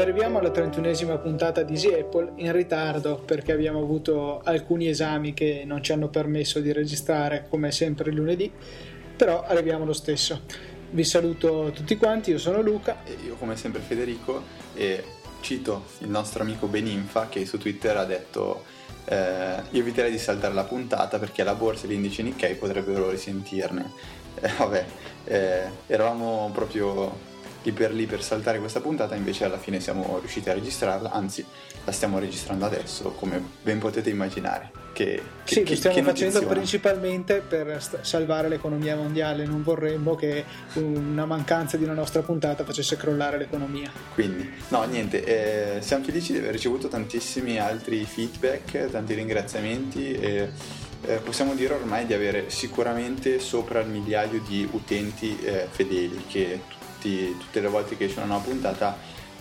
arriviamo alla 31esima puntata di Easy Apple in ritardo perché abbiamo avuto alcuni esami che non ci hanno permesso di registrare come sempre lunedì, però arriviamo lo stesso. Vi saluto tutti quanti, io sono Luca. E io come sempre Federico e cito il nostro amico Beninfa che su Twitter ha detto eh, io eviterei di saltare la puntata perché la borsa e l'indice Nikkei potrebbero risentirne. Eh, vabbè, eh, eravamo proprio lì per lì per saltare questa puntata, invece alla fine siamo riusciti a registrarla, anzi la stiamo registrando adesso, come ben potete immaginare. Che, che, sì, lo stiamo che facendo notizione. principalmente per salvare l'economia mondiale, non vorremmo che una mancanza di una nostra puntata facesse crollare l'economia. Quindi, no, niente, eh, siamo felici di aver ricevuto tantissimi altri feedback, tanti ringraziamenti e eh, possiamo dire ormai di avere sicuramente sopra il migliaio di utenti eh, fedeli che tutti, tutte le volte che esce una puntata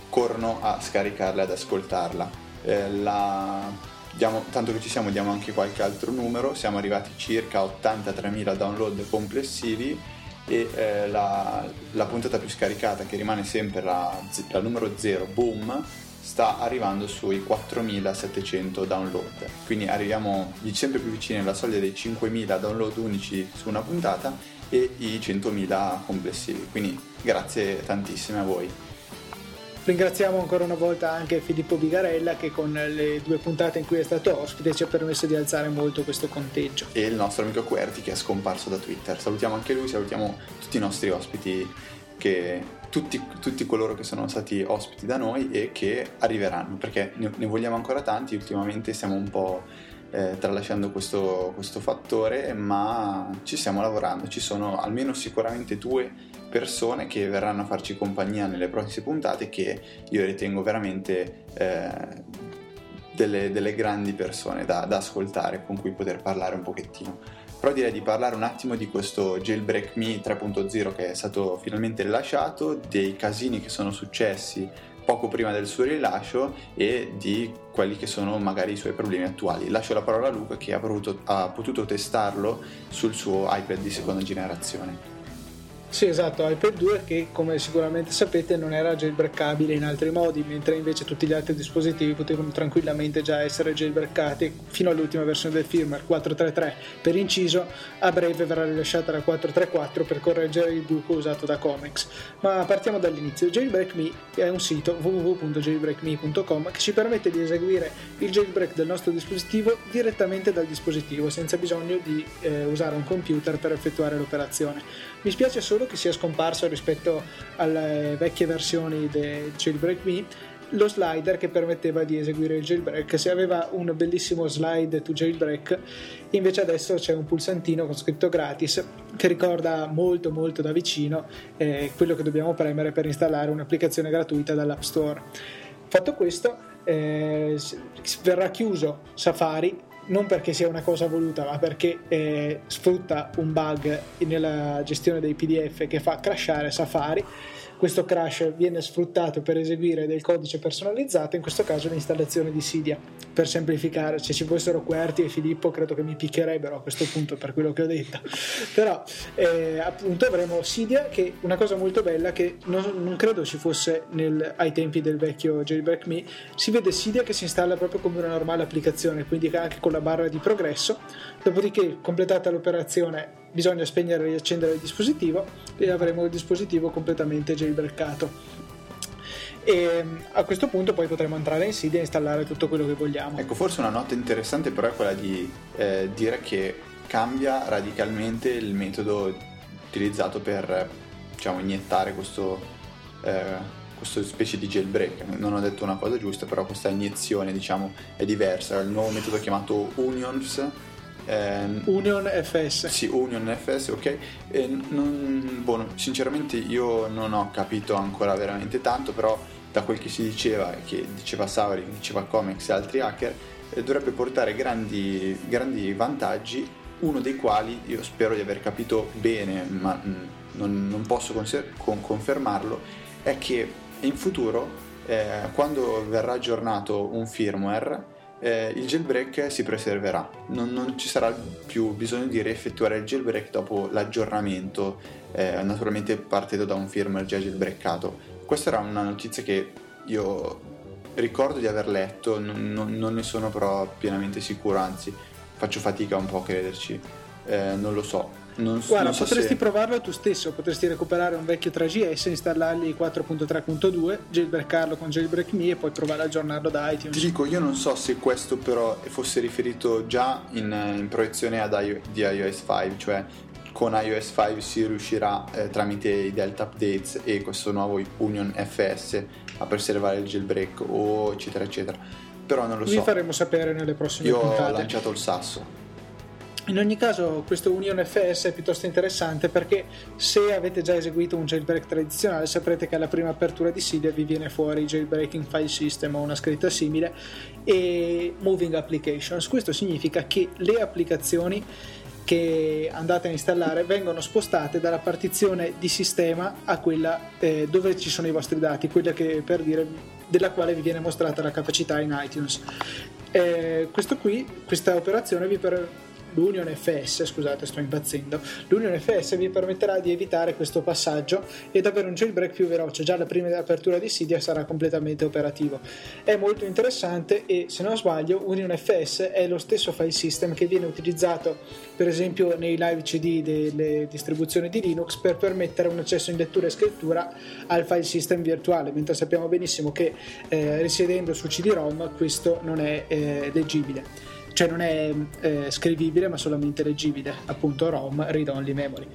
corrono a scaricarla e ad ascoltarla. Eh, la, diamo, tanto che ci siamo diamo anche qualche altro numero, siamo arrivati circa a 83.000 download complessivi e eh, la, la, puntata più scaricata che rimane sempre la, la numero 0, Boom, sta arrivando sui 4700 download. Quindi arriviamo sempre più vicini alla soglia dei 5000 download unici su una puntata e i 100.000 complessivi. Quindi grazie tantissime a voi. Ringraziamo ancora una volta anche Filippo Bigarella che con le due puntate in cui è stato ospite ci ha permesso di alzare molto questo conteggio. E il nostro amico Querti che è scomparso da Twitter. Salutiamo anche lui, salutiamo tutti i nostri ospiti, che, tutti, tutti, coloro che sono stati ospiti da noi e che arriveranno, perché ne, ne vogliamo ancora tanti, ultimamente siamo un po' eh, tralasciando questo, questo fattore, ma ci stiamo lavorando, ci sono almeno sicuramente due persone che verranno a farci compagnia nelle prossime puntate che io ritengo veramente eh, delle, delle, grandi persone da, da, ascoltare con cui poter parlare un pochettino. Però direi di parlare un attimo di questo Jailbreak Me 3.0 che è stato finalmente rilasciato, dei casini che sono successi poco prima del suo rilascio e di quelli che sono magari i suoi problemi attuali. Lascio la parola a Luca che ha, potuto, ha potuto testarlo sul suo iPad di seconda generazione. Sì, esatto, iPad 2 che come sicuramente sapete non era jailbreakabile in altri modi, mentre invece tutti gli altri dispositivi potevano tranquillamente già essere jailbreakati fino all'ultima versione del firmware 433 per inciso, a breve verrà rilasciata la 434 per correggere il buco usato da Comex. Ma partiamo dall'inizio. Jailbreak Me è un sito www.jailbreakme.com che ci permette di eseguire il jailbreak del nostro dispositivo direttamente dal dispositivo senza bisogno di eh, usare un computer per effettuare l'operazione. Mi spiace solo che sia scomparso rispetto alle vecchie versioni del Jailbreak Me lo slider che permetteva di eseguire il jailbreak. Se aveva un bellissimo slide to jailbreak, invece adesso c'è un pulsantino con scritto gratis che ricorda molto molto da vicino eh, quello che dobbiamo premere per installare un'applicazione gratuita dall'App Store. Fatto questo, eh, verrà chiuso Safari non perché sia una cosa voluta, ma perché eh, sfrutta un bug nella gestione dei PDF che fa crashare Safari questo crash viene sfruttato per eseguire del codice personalizzato, in questo caso l'installazione di Cydia. Per semplificare, se ci fossero Querti e Filippo credo che mi picchierebbero a questo punto per quello che ho detto. Però eh, appunto avremo Cydia che una cosa molto bella che non, non credo ci fosse nel, ai tempi del vecchio Jailbreak Me, si vede Cydia che si installa proprio come una normale applicazione, quindi anche con la barra di progresso. Dopodiché completata l'operazione bisogna spegnere e riaccendere il dispositivo e avremo il dispositivo completamente jailbreakato e a questo punto poi potremo entrare in Cydia e installare tutto quello che vogliamo. Ecco, forse una nota interessante però è quella di eh, dire che cambia radicalmente il metodo utilizzato per diciamo, iniettare questo, eh, questo specie di jailbreak. Non ho detto una cosa giusta, però questa iniezione diciamo, è diversa. Il nuovo metodo chiamato Unions eh, Union FS. Sì, Union FS, ok. Non, boh, sinceramente io non ho capito ancora veramente tanto, però da quel che si diceva, che diceva Sauri, che diceva Comex e altri hacker, eh, dovrebbe portare grandi, grandi, vantaggi, uno dei quali io spero di aver capito bene, ma mh, non, non, posso conser- con- confermarlo, è che in futuro, eh, quando verrà aggiornato un firmware, eh, il jailbreak si preserverà, non, non, ci sarà più bisogno di rieffettuare il jailbreak dopo l'aggiornamento, eh, naturalmente partendo da un firmware già jailbreakato. Questa era una notizia che io ricordo di aver letto, non, non, non, ne sono però pienamente sicuro, anzi faccio fatica un po' a crederci, eh, non lo so. Non, Guarda, non so potresti se... provarlo tu stesso, potresti recuperare un vecchio 3GS, installargli 4.3.2, jailbreakarlo con Jailbreak Me e poi provare a aggiornarlo da iTunes. Ti dico, io non so se questo però fosse riferito già in, in proiezione ad I- di iOS 5, cioè con iOS 5 si riuscirà eh, tramite i Delta Updates e questo nuovo Union FS a preservare il jailbreak o eccetera eccetera. Però non lo Vi so. faremo sapere nelle prossime Io puntate. ho lanciato il sasso. In ogni caso questo Union FS è piuttosto interessante perché se avete già eseguito un jailbreak tradizionale saprete che alla prima apertura di Cydia vi viene fuori Jailbreaking File System o una scritta simile e Moving Applications. Questo significa che le applicazioni che andate a installare vengono spostate dalla partizione di sistema a quella eh, dove ci sono i vostri dati, quella che per dire della quale vi viene mostrata la capacità in iTunes. Eh, qui, questa operazione vi per l'Union FS, scusate sto impazzendo, l'Union FS vi permetterà di evitare questo passaggio. Ed avere un jailbreak più veloce, già la prima apertura di Cydia sarà completamente operativo. È molto interessante e se non sbaglio Union FS è lo stesso file system che viene utilizzato per esempio nei live CD delle distribuzioni di Linux per permettere un accesso in lettura e scrittura al file system virtuale, mentre sappiamo benissimo che eh, risiedendo su CD-ROM questo non è eh, leggibile cioè non è eh, scrivibile ma solamente leggibile, appunto ROM, read only memory.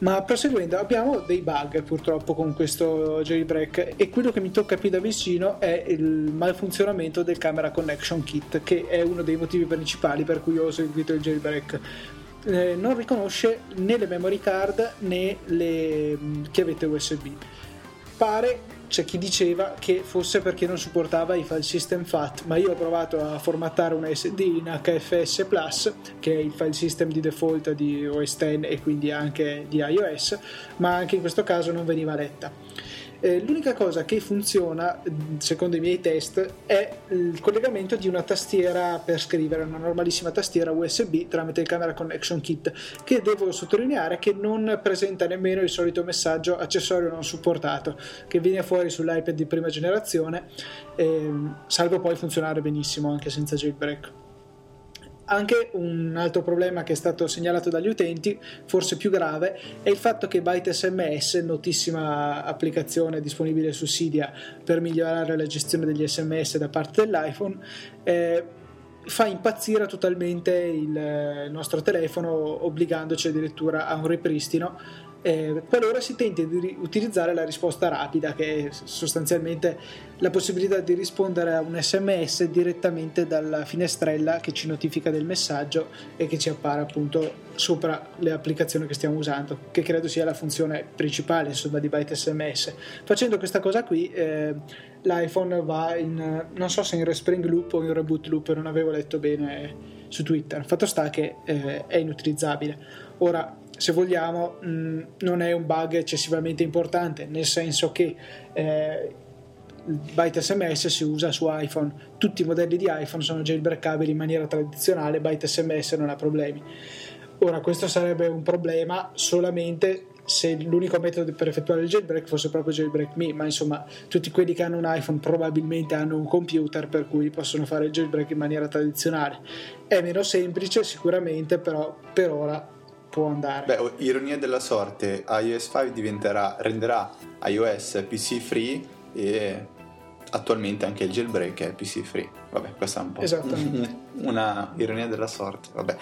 Ma proseguendo, abbiamo dei bug purtroppo con questo jailbreak e quello che mi tocca più da vicino è il malfunzionamento del Camera Connection Kit, che è uno dei motivi principali per cui ho seguito il jailbreak. Eh, non riconosce né le memory card né le chiavette USB. Pare c'è chi diceva che fosse perché non supportava i file system FAT, ma io ho provato a formattare una SD in HFS Plus, che è il file system di default di OS X e quindi anche di iOS, ma anche in questo caso non veniva letta. Eh, l'unica cosa che funziona, secondo i miei test, è il collegamento di una tastiera per scrivere, una normalissima tastiera USB tramite il Camera Connection Kit, che devo sottolineare che non presenta nemmeno il solito messaggio accessorio non supportato, che viene fuori sull'iPad di prima generazione, eh, salvo poi funzionare benissimo anche senza jailbreak. Anche un altro problema che è stato segnalato dagli utenti, forse più grave, è il fatto che Byte SMS, notissima applicazione disponibile su Cydia per migliorare la gestione degli SMS da parte dell'iPhone, eh, fa impazzire totalmente il nostro telefono, obbligandoci addirittura a un ripristino eh, qualora si tenti di utilizzare la risposta rapida, che è sostanzialmente la possibilità di rispondere a un sms direttamente dalla finestrella che ci notifica del messaggio e che ci appare appunto sopra le applicazioni che stiamo usando, che credo sia la funzione principale insomma, di Byte SMS. Facendo questa cosa qui, eh, l'iPhone va in non so se in respring loop o in reboot loop, non avevo letto bene su Twitter. Fatto sta che eh, è inutilizzabile. Ora, se vogliamo, mh, non è un bug eccessivamente importante, nel senso che eh, byte SMS si usa su iPhone, tutti i modelli di iPhone sono jailbreakabili in maniera tradizionale, byte SMS non ha problemi. Ora, questo sarebbe un problema solamente se l'unico metodo per effettuare il jailbreak fosse proprio jailbreak me, ma insomma tutti quelli che hanno un iPhone probabilmente hanno un computer per cui possono fare il jailbreak in maniera tradizionale. È meno semplice sicuramente, però per ora può andare. Beh, ironia della sorte, iOS 5 diventerà, renderà iOS PC free e attualmente anche il jailbreak è PC free. Vabbè, questa è un po' una ironia della sorte. Vabbè,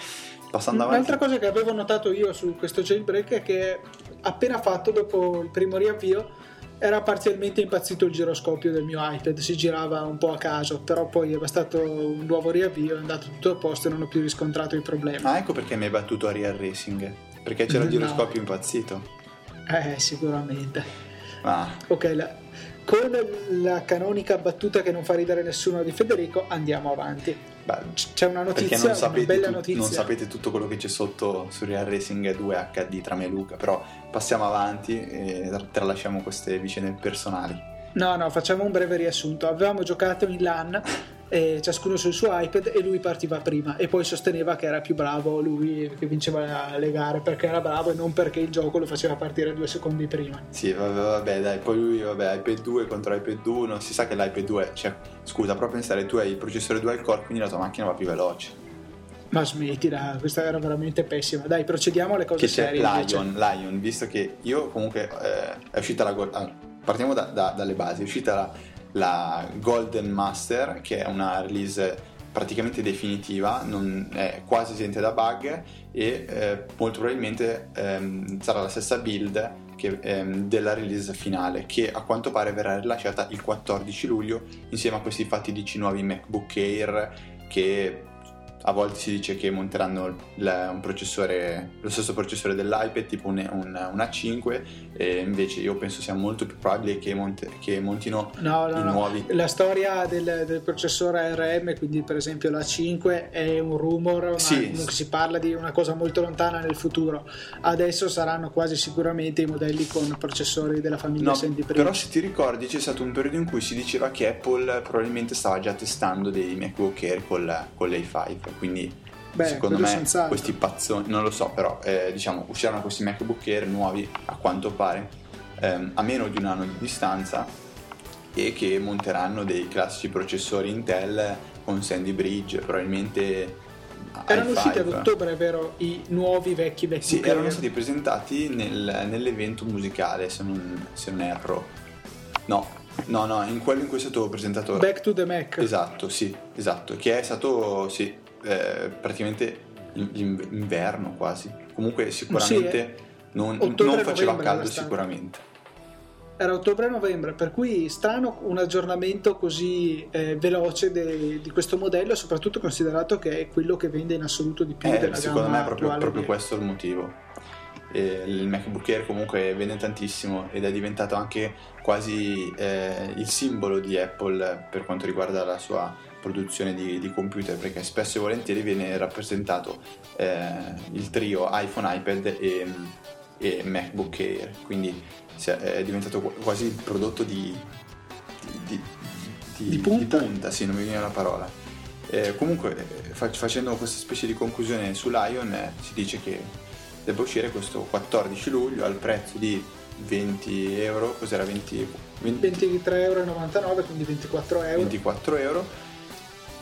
passando avanti. Un'altra cosa che avevo notato io su questo jailbreak è che appena fatto dopo il primo riavvio era parzialmente impazzito il giroscopio del mio iPad, si girava un po' a caso, però poi è bastato un nuovo riavvio, è andato tutto a posto e non ho più riscontrato i problemi. Ah, ecco perché mi hai battuto a Real Racing, perché c'era il giroscopio no. impazzito. Eh, sicuramente. Ah. Ok, la, con la canonica battuta che non fa ridere nessuno di Federico, andiamo avanti. C'è una notizia, non sapete, bella tu, notizia. non sapete tutto quello che c'è sotto su Real Racing 2 HD tra me e Luca, però passiamo avanti e tralasciamo queste vicende personali. No, no, facciamo un breve riassunto. Avevamo giocato in LAN eh, ciascuno sul suo iPad e lui partiva prima e poi sosteneva che era più bravo lui che vinceva le gare perché era bravo e non perché il gioco lo faceva partire due secondi prima. Sì, vabbè, vabbè dai, poi lui, vabbè, iPad 2 contro iPad 1, si sa che l'iPad 2, cioè, scusa, però pensare, tu hai il processore dual core, quindi la tua macchina va più veloce. Ma smettila, questa era veramente pessima. Dai, procediamo alle cose che c'è serie. Lion, Lion, visto che io comunque eh, è uscita la... Ah, partiamo da, da, dalle basi, è uscita la, la Golden Master, che è una release praticamente definitiva, non, è quasi esente da bug e eh, molto probabilmente ehm, sarà la stessa build che, ehm, della release finale che a quanto pare verrà rilasciata il 14 luglio insieme a questi fatidici nuovi MacBook Air che a volte si dice che monteranno processore, lo stesso processore dell'iPad, tipo un, un, un, A5, e invece io penso sia molto più probabile che, monte, che montino no, no, i no. nuovi. La storia del, del, processore ARM, quindi per esempio l'A5, è un rumor, sì. si parla di una cosa molto lontana nel futuro. Adesso saranno quasi sicuramente i modelli con processori della famiglia no, Sandy Però se ti ricordi c'è stato un periodo in cui si diceva che Apple probabilmente stava già testando dei MacBook Air con, con l'A5 quindi Beh, secondo me senz'altro. questi pazzoni non lo so però eh, diciamo usciranno questi MacBook Air nuovi a quanto pare ehm, a meno di un anno di distanza e che monteranno dei classici processori Intel con Sandy Bridge probabilmente erano usciti ad ottobre, vero? I nuovi vecchi vecchi. Sì, erano stati presentati nel, nell'evento musicale, se non, se non erro. No, no, no, in quello in cui è stato presentato. Back to the Mac. Esatto, sì, esatto. Che è stato, sì, eh, praticamente inverno quasi. Comunque sicuramente sì, eh. non, non, faceva caldo sicuramente. Era ottobre-novembre, per cui strano un aggiornamento così eh, veloce de, di questo modello, soprattutto considerato che è quello che vende in assoluto di più eh, Secondo me è proprio, proprio di... questo il motivo. E il MacBook Air comunque vende tantissimo ed è diventato anche quasi eh, il simbolo di Apple per quanto riguarda la sua produzione di, di, computer perché spesso e volentieri viene rappresentato eh, il trio iPhone, iPad e, e, MacBook Air quindi è diventato quasi il prodotto di, di, di punta. punta, sì non mi viene la parola eh, comunque facendo questa specie di conclusione su Lion eh, si dice che debba uscire questo 14 luglio al prezzo di 20 euro, cos'era 20, 20... 23,99 euro, quindi 24 euro. 24 euro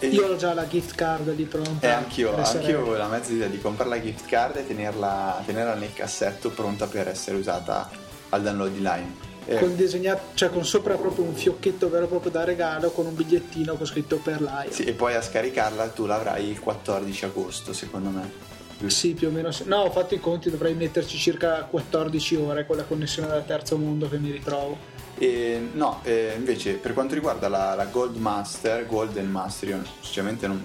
Io ho già la gift card lì pronta. E anch'io, anch'io ho la mezza idea di comprare la gift card e tenerla, tenerla nel cassetto pronta per essere usata al download di Line. Eh. Con disegnato, cioè con sopra proprio un fiocchetto vero proprio da regalo con un bigliettino con scritto per Lion. Sì, e poi a scaricarla tu l'avrai il 14 agosto, secondo me. Sì, più o meno. No, ho fatto i conti, dovrei metterci circa 14 ore con la connessione dal terzo mondo che mi ritrovo. E, no, eh, invece per quanto riguarda la, la, Gold Master, Golden Master, io sinceramente non,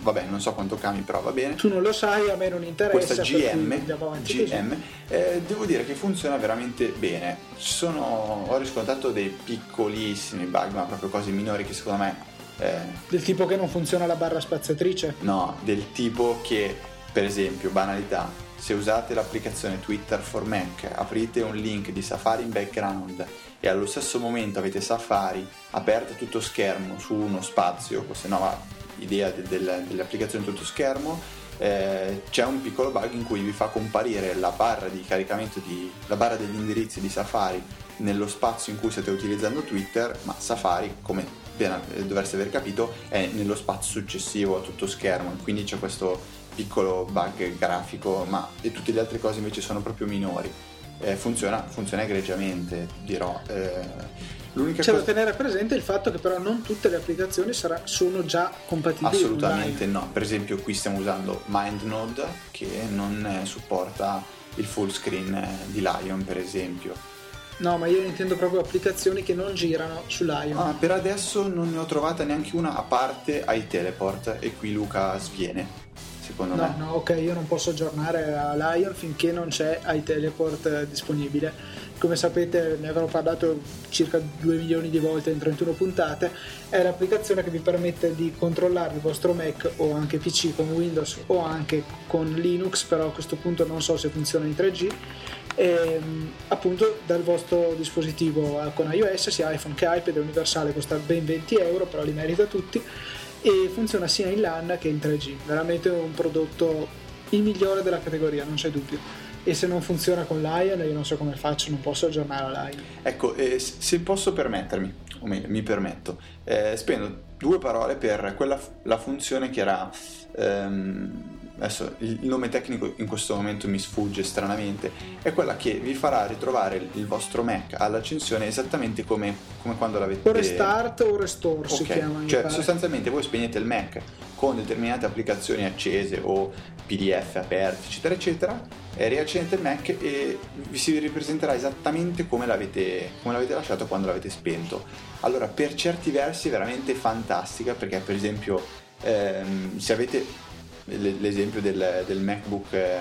vabbè, non so quanto cambi, però va bene. Tu non lo sai, a me non interessa. Questa GM, GM eh, devo dire che funziona veramente bene. Sono, ho riscontrato dei piccolissimi bug, ma proprio cose minori che secondo me... Eh, del tipo che non funziona la barra spaziatrice? No, del tipo che, per esempio, banalità, se usate l'applicazione Twitter for Mac, aprite un link di Safari in background e allo stesso momento avete Safari aperto tutto schermo su uno spazio, questa nuova idea de- de- dell'applicazione tutto schermo, eh, c'è un piccolo bug in cui vi fa comparire la barra di caricamento di, la barra degli indirizzi di Safari nello spazio in cui state utilizzando Twitter, ma Safari, come dovreste aver capito, è nello spazio successivo a tutto schermo, quindi c'è questo piccolo bug grafico, ma e tutte le altre cose invece sono proprio minori eh, funziona, funziona, egregiamente, dirò. Eh, L'unica C'è cosa... da tenere presente il fatto che però non tutte le applicazioni sarà, sono già compatibili. Assolutamente online. no, per esempio qui stiamo usando MindNode che non supporta il full screen eh, di Lion per esempio. No, ma io intendo proprio applicazioni che non girano su Lion. Ah, per adesso non ne ho trovata neanche una a parte iTeleport e qui Luca sviene secondo no, me. No, ok, io non posso aggiornare a Lion finché non c'è iTeleport eh, disponibile. Come sapete, ne avrò parlato circa 2 milioni di volte in 31 puntate. È l'applicazione che vi permette di controllare il vostro Mac o anche PC con Windows o anche con Linux, però a questo punto non so se funziona in 3G. E, ehm, appunto dal vostro dispositivo con iOS sia iPhone che iPad è universale costa ben 20 euro però li merita tutti e funziona sia in LAN che in 3G, veramente un prodotto il migliore della categoria, non c'è dubbio. E se non funziona con Lion, io non so come faccio, non posso aggiornare la Lion. Ecco, eh, se posso permettermi, o meglio, mi permetto, eh, spendo due parole per quella, la funzione che era ehm, adesso il nome tecnico in questo momento mi sfugge stranamente, è quella che vi farà ritrovare il vostro Mac all'accensione esattamente come, come quando l'avete... O restart o restore okay. si chiama. Cioè sostanzialmente voi spegnete il Mac con determinate applicazioni accese o PDF aperti eccetera eccetera e riaccendete il Mac e vi si ripresenterà esattamente come l'avete, come l'avete lasciato quando l'avete spento. Allora per certi versi è veramente fantastica perché per esempio ehm, se avete l'esempio del, del, MacBook, eh,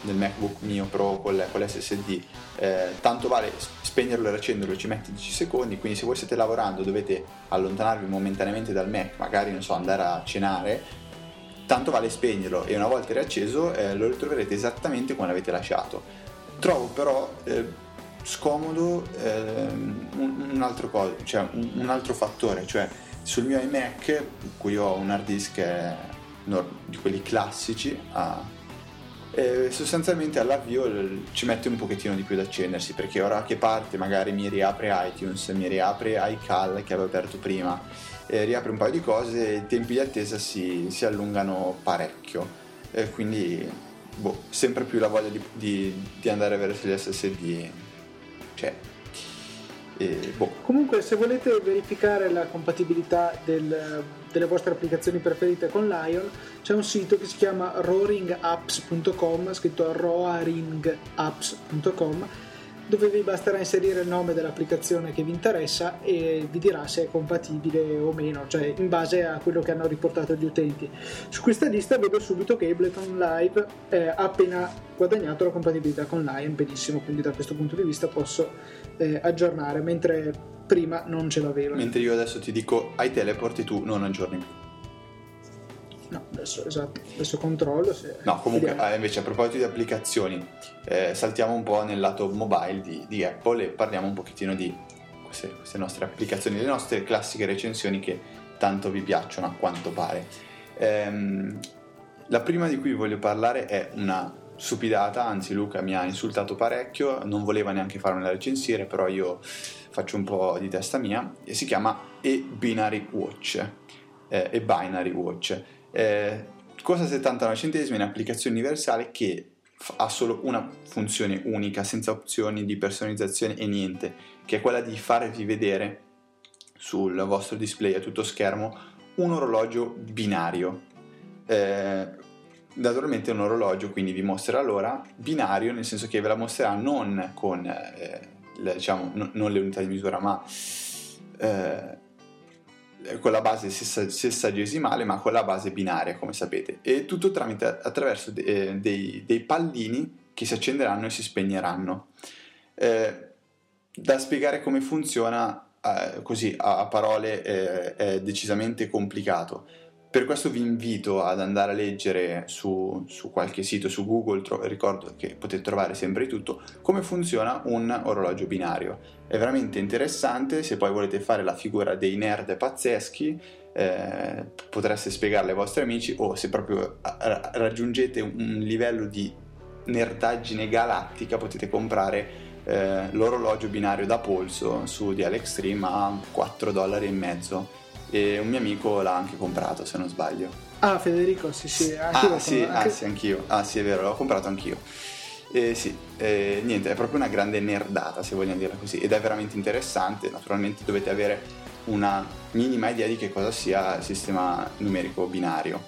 del, MacBook, mio Pro con, l'SSD eh, tanto vale spegnerlo e riaccenderlo ci mette 10 secondi quindi se voi siete lavorando dovete allontanarvi momentaneamente dal Mac magari non so andare a cenare tanto vale spegnerlo e una volta riacceso eh, lo ritroverete esattamente come l'avete lasciato. Trovo però eh, scomodo ehm, un, un, altro co- cioè un, un altro fattore cioè sul mio iMac qui ho un hard disk eh, di quelli classici a e sostanzialmente all'avvio ci mette un pochettino di più ad accendersi perché ora che parte magari mi riapre iTunes, mi riapre iCal che avevo aperto prima, riapre un paio di cose e i tempi di attesa si, si allungano parecchio e quindi boh, sempre più la voglia di, di, di andare verso gli SSD c'è. E, boh. Comunque se volete verificare la compatibilità del delle vostre applicazioni preferite con Lion, c'è un sito che si chiama roaringapps.com, scritto roaringapps.com, dove vi basterà inserire il nome dell'applicazione che vi interessa e vi dirà se è compatibile o meno, cioè in base a quello che hanno riportato gli utenti. Su questa lista vedo subito che Ableton Live eh, ha appena guadagnato la compatibilità con Lion, benissimo, quindi da questo punto di vista posso eh, aggiornare, mentre prima non ce l'aveva. Mentre io adesso ti dico ai teleporti tu non aggiorni più. No, adesso, esatto, adesso controllo se... No, comunque eh, invece a proposito di applicazioni, eh, saltiamo un po' nel lato mobile di, di, Apple e parliamo un pochettino di queste, queste, nostre applicazioni, le nostre classiche recensioni che tanto vi piacciono a quanto pare. Ehm, la prima di cui voglio parlare è una stupidata, anzi Luca mi ha insultato parecchio, non voleva neanche farmi la recensire, però io faccio un po' di testa mia, e si chiama e-Binary Watch. Eh, e-Binary Watch. Eh, costa 79 centesimi, è un'applicazione universale che ha solo una funzione unica, senza opzioni di personalizzazione e niente, che è quella di farvi vedere sul vostro display a tutto schermo un orologio binario. Eh, naturalmente un orologio quindi vi mostrerà l'ora binario nel senso che ve la mostrerà non con eh, le, diciamo, no, non le unità di misura, ma eh, con la base sessagesimale, ma con la base binaria, come sapete. E tutto tramite, attraverso de, eh, dei, dei, pallini che si accenderanno e si spegneranno. Eh, da spiegare come funziona eh, così a, a parole eh, è decisamente complicato per questo vi invito ad andare a leggere su, su qualche sito, su Google, tro- ricordo che potete trovare sempre di tutto, come funziona un orologio binario. È veramente interessante, se poi volete fare la figura dei nerd pazzeschi, eh, potreste spiegarle ai vostri amici o se proprio raggiungete un livello di nerdaggine galattica potete comprare eh, l'orologio binario da polso su DL Extreme a 4 dollari e mezzo e un mio amico l'ha anche comprato se non sbaglio. Ah Federico, sì sì, anch'io. Ah sì, anche... ah sì, anch'io. Ah sì, è vero, l'ho comprato anch'io. Eh, sì, eh, niente, è proprio una grande nerdata se vogliamo dirla così ed è veramente interessante, naturalmente dovete avere una minima idea di che cosa sia il sistema numerico binario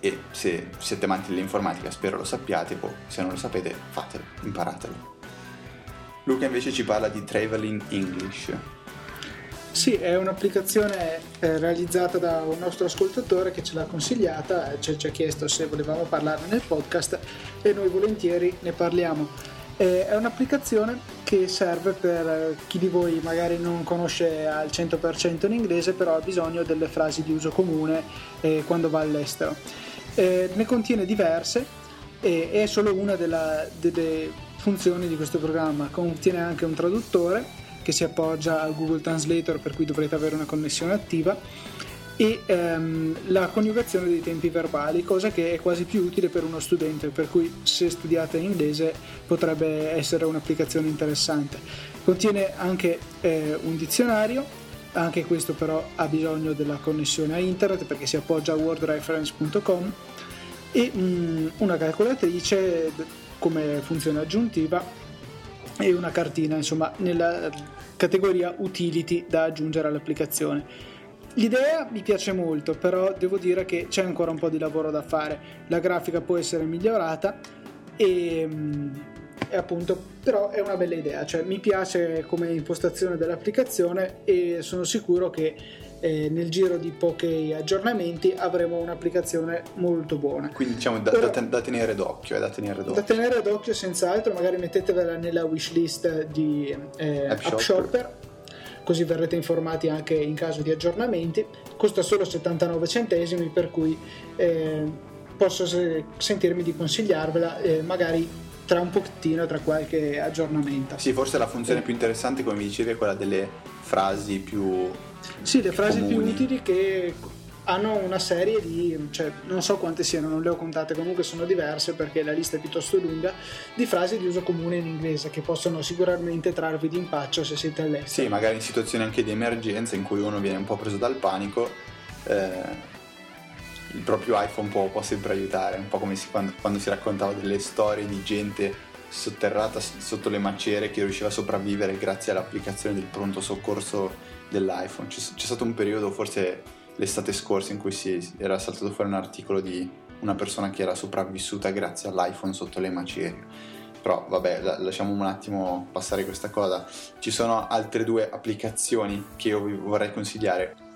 e se siete amanti dell'informatica spero lo sappiate, o se non lo sapete fatelo, imparatelo. Luca invece ci parla di Traveling English. Sì, è un'applicazione eh, realizzata da un nostro ascoltatore che ce l'ha consigliata, eh, ci, ha chiesto se volevamo parlarne nel podcast e noi volentieri ne parliamo. Eh, è un'applicazione che serve per chi di voi magari non conosce al 100% in inglese, però ha bisogno delle frasi di uso comune quando va all'estero. Ne contiene diverse e è solo una delle funzioni di questo programma. Contiene anche un traduttore che si appoggia al Google Translator per cui dovrete avere una connessione attiva e ehm, la coniugazione dei tempi verbali, cosa che è quasi più utile per uno studente, per cui se studiate in inglese potrebbe essere un'applicazione interessante. Contiene anche eh, un dizionario, anche questo però ha bisogno della connessione a internet perché si appoggia a wordreference.com e mm, una calcolatrice come funzione aggiuntiva e una cartina insomma nella categoria utility da aggiungere all'applicazione L'idea mi piace molto, però devo dire che c'è ancora un po' di lavoro da fare. La grafica può essere migliorata e, mm, e appunto, però è una bella idea, cioè mi piace come impostazione dell'applicazione e sono sicuro che eh, nel giro di pochi aggiornamenti avremo un'applicazione molto buona. Quindi diciamo da, Però, da, da tenere d'occhio, è da tenere d'occhio. Da tenere d'occhio senz'altro, magari mettetevela nella wishlist di eh, App, App Shopper. Shopper così verrete informati anche in caso di aggiornamenti. Costa solo 79 centesimi, per cui eh, posso sentirmi di consigliarvela, eh, magari tra un pochettino, tra qualche aggiornamento. Sì, forse la funzione più interessante, come mi dicevi, è quella delle frasi più... Sì, le frasi comuni. più utili che hanno una serie di, cioè, non so quante siano, non le ho contate, comunque sono diverse perché la lista è piuttosto lunga, di frasi di uso comune in inglese che possono sicuramente trarvi d'impaccio se siete all'estero. Sì, magari in situazioni anche di emergenza in cui uno viene un po' preso dal panico. Eh, il proprio iPhone può, può, sempre aiutare, un po' come si, quando, quando si raccontava delle storie di gente sotterrata sotto le macerie che riusciva a sopravvivere grazie all'applicazione del pronto soccorso dell'iPhone. C'è, c'è stato un periodo, forse l'estate scorsa in cui si era saltato fuori un articolo di una persona che era sopravvissuta grazie all'iPhone sotto le macerie. Però vabbè, lasciamo un attimo passare questa cosa. Ci sono altre due applicazioni che io vi vorrei consigliare.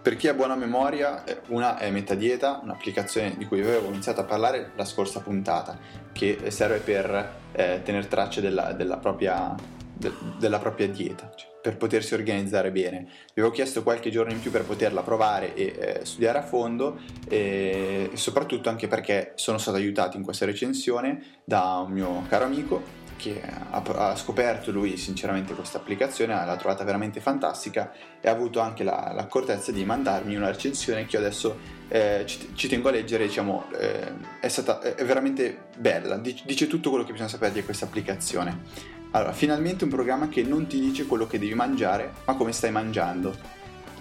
Per chi ha buona memoria, eh, una è Metadieta, un'applicazione di cui avevo iniziato a parlare la scorsa puntata, che serve per eh, tenere traccia della, della, propria, de, della propria dieta. Cioè, per potersi organizzare bene. Vi avevo chiesto qualche giorno in più per poterla provare e eh, studiare a fondo e soprattutto anche perché sono stato aiutato in questa recensione da un mio caro amico che ha, ha, scoperto lui sinceramente questa applicazione, l'ha trovata veramente fantastica e ha avuto anche la, l'accortezza di mandarmi una recensione che io adesso eh, ci, ci, tengo a leggere, diciamo, eh, è, stata, è veramente bella, dice tutto quello che bisogna sapere di questa applicazione. Allora, finalmente un programma che non ti dice quello che devi mangiare, ma come stai mangiando.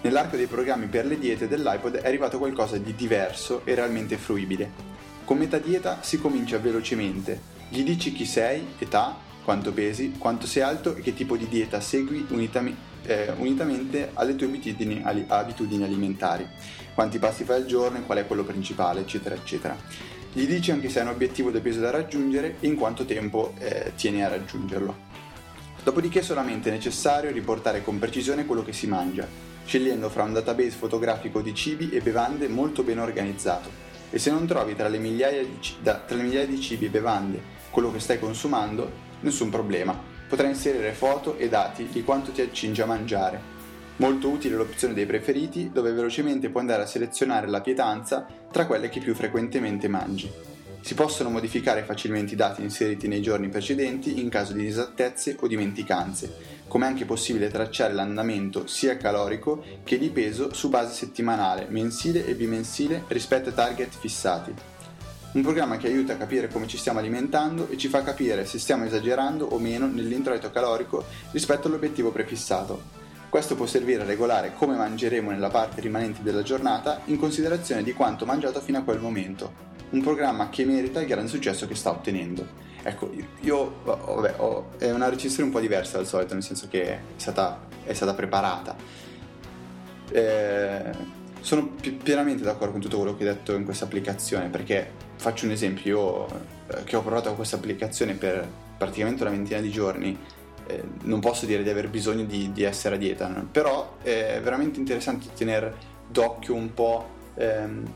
Nell'arco dei programmi per le diete dell'iPod è arrivato qualcosa di diverso e realmente fruibile. Con metà dieta si comincia velocemente. Gli dici chi sei, età, quanto pesi, quanto sei alto e che tipo di dieta segui unitami, eh, unitamente alle tue abitudini, abitudini alimentari. Quanti passi fai al giorno e qual è quello principale, eccetera, eccetera. Gli dici anche se hai un obiettivo del peso da raggiungere e in quanto tempo eh, tieni a raggiungerlo. Dopodiché è solamente necessario riportare con precisione quello che si mangia, scegliendo fra un database fotografico di cibi e bevande molto ben organizzato. E se non trovi tra le migliaia di, da, tra le migliaia di cibi e bevande quello che stai consumando, nessun problema. Potrai inserire foto e dati di quanto ti accingi a mangiare Molto utile l'opzione dei preferiti, dove velocemente puoi andare a selezionare la pietanza tra quelle che più frequentemente mangi. Si possono modificare facilmente i dati inseriti nei giorni precedenti in caso di disattezze o dimenticanze, come è anche possibile tracciare l'andamento sia calorico che di peso su base settimanale, mensile e bimensile rispetto ai target fissati. Un programma che aiuta a capire come ci stiamo alimentando e ci fa capire se stiamo esagerando o meno nell'introito calorico rispetto all'obiettivo prefissato, questo può servire a regolare come mangeremo nella parte rimanente della giornata in considerazione di quanto mangiato fino a quel momento. Un programma che merita il grande successo che sta ottenendo. Ecco, io, vabbè, ho, è una recensione un po' diversa dal solito, nel senso che è stata, è stata preparata. Eh, sono pienamente d'accordo con tutto quello che hai detto in questa applicazione, perché faccio un esempio, io eh, che ho provato questa applicazione per praticamente una ventina di giorni, eh, non posso dire di aver bisogno di, di essere a dieta, no? però è veramente interessante tenere d'occhio un po' ehm,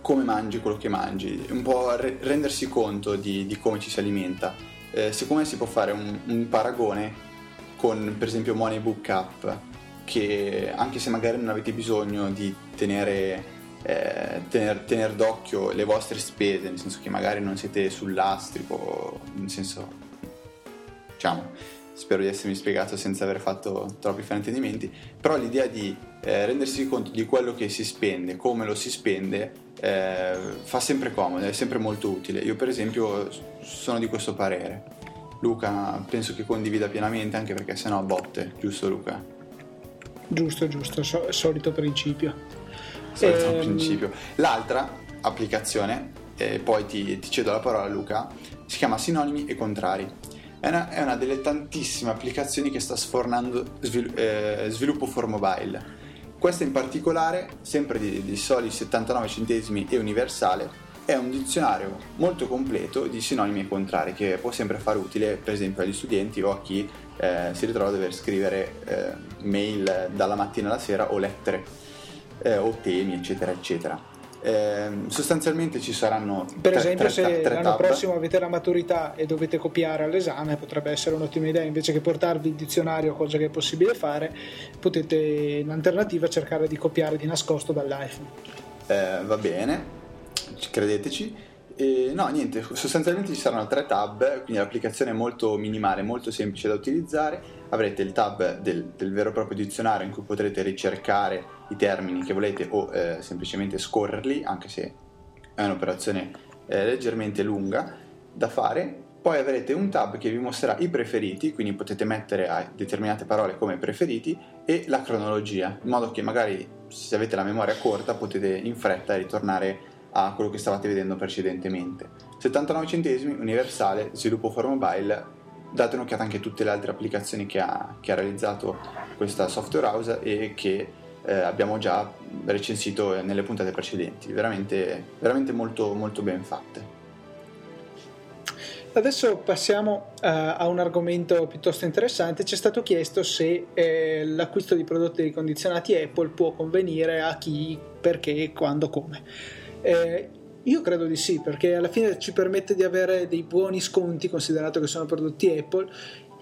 come mangi quello che mangi, un po' re- rendersi conto di, di, come ci si alimenta. Eh, secondo me si può fare un, un paragone con per esempio Money Book App, che anche se magari non avete bisogno di tenere eh, tener, tener, d'occhio le vostre spese, nel senso che magari non siete sul lastrico, nel senso, diciamo, spero di essermi spiegato senza aver fatto troppi fraintendimenti, però l'idea di eh, rendersi conto di quello che si spende, come lo si spende, eh, fa sempre comodo, è sempre molto utile. Io per esempio sono di questo parere. Luca penso che condivida pienamente anche perché sennò botte, giusto Luca? Giusto, giusto, so, solito principio. Solito ehm... principio. L'altra applicazione, e poi ti, ti cedo la parola Luca, si chiama Sinonimi e Contrari è una, è una delle tantissime applicazioni che sta sfornando svil- eh, sviluppo for mobile. Questa in particolare, sempre di, di soli 79 centesimi e universale, è un dizionario molto completo di sinonimi e contrari che può sempre fare utile per esempio agli studenti o a chi eh, si ritrova a dover scrivere eh, mail dalla mattina alla sera o lettere eh, o temi eccetera eccetera. Eh, sostanzialmente ci saranno per tre, esempio tre, se tre l'anno tab. prossimo avete la maturità e dovete copiare all'esame potrebbe essere un'ottima idea invece che portarvi il dizionario cosa che è possibile fare potete in alternativa cercare di copiare di nascosto dall'iPhone eh, va bene credeteci e no, niente, sostanzialmente ci saranno tre tab, quindi l'applicazione è molto minimale, molto semplice da utilizzare. Avrete il tab del, del vero e proprio dizionario in cui potrete ricercare i termini che volete o eh, semplicemente scorrerli, anche se è un'operazione eh, leggermente lunga da fare. Poi avrete un tab che vi mostrerà i preferiti, quindi potete mettere a determinate parole come preferiti e la cronologia, in modo che magari se avete la memoria corta potete in fretta ritornare a quello che stavate vedendo precedentemente. 79 centesimi, universale, sviluppo for mobile, date un'occhiata anche a tutte le altre applicazioni che ha, che ha realizzato questa software house e che eh, abbiamo già recensito nelle puntate precedenti, veramente, veramente molto, molto ben fatte. Adesso passiamo uh, a un argomento piuttosto interessante. Ci è stato chiesto se eh, l'acquisto di prodotti ricondizionati Apple può convenire a chi, perché, quando, come. Eh, io credo di sì, perché alla fine ci permette di avere dei buoni sconti, considerato che sono prodotti Apple,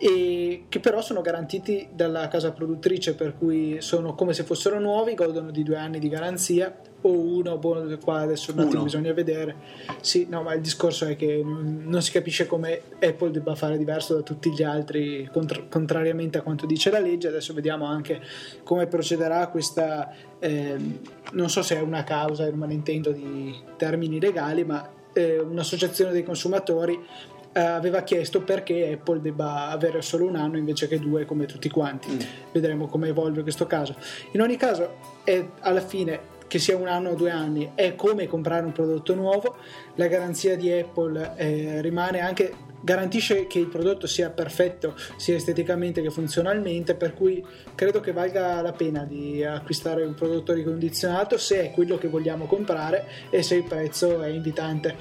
e che però sono garantiti dalla casa produttrice, per cui sono come se fossero nuovi, godono di due anni di garanzia o uno, boh, qua adesso un attimo uno. bisogna vedere. Sì, no, ma il discorso è che non si capisce come Apple debba fare diverso da tutti gli altri, contra- contrariamente a quanto dice la legge. Adesso vediamo anche come procederà questa, eh, non so se è una causa, non intendo di termini legali, ma eh, un'associazione dei consumatori eh, aveva chiesto perché Apple debba avere solo un anno invece che due come tutti quanti. Mm. Vedremo come evolve questo caso. In ogni caso, è alla fine che sia un anno o due anni, è come comprare un prodotto nuovo. La garanzia di Apple eh, rimane anche garantisce che il prodotto sia perfetto sia esteticamente che funzionalmente per cui credo che valga la pena di acquistare un prodotto ricondizionato se è quello che vogliamo comprare e se il prezzo è invitante.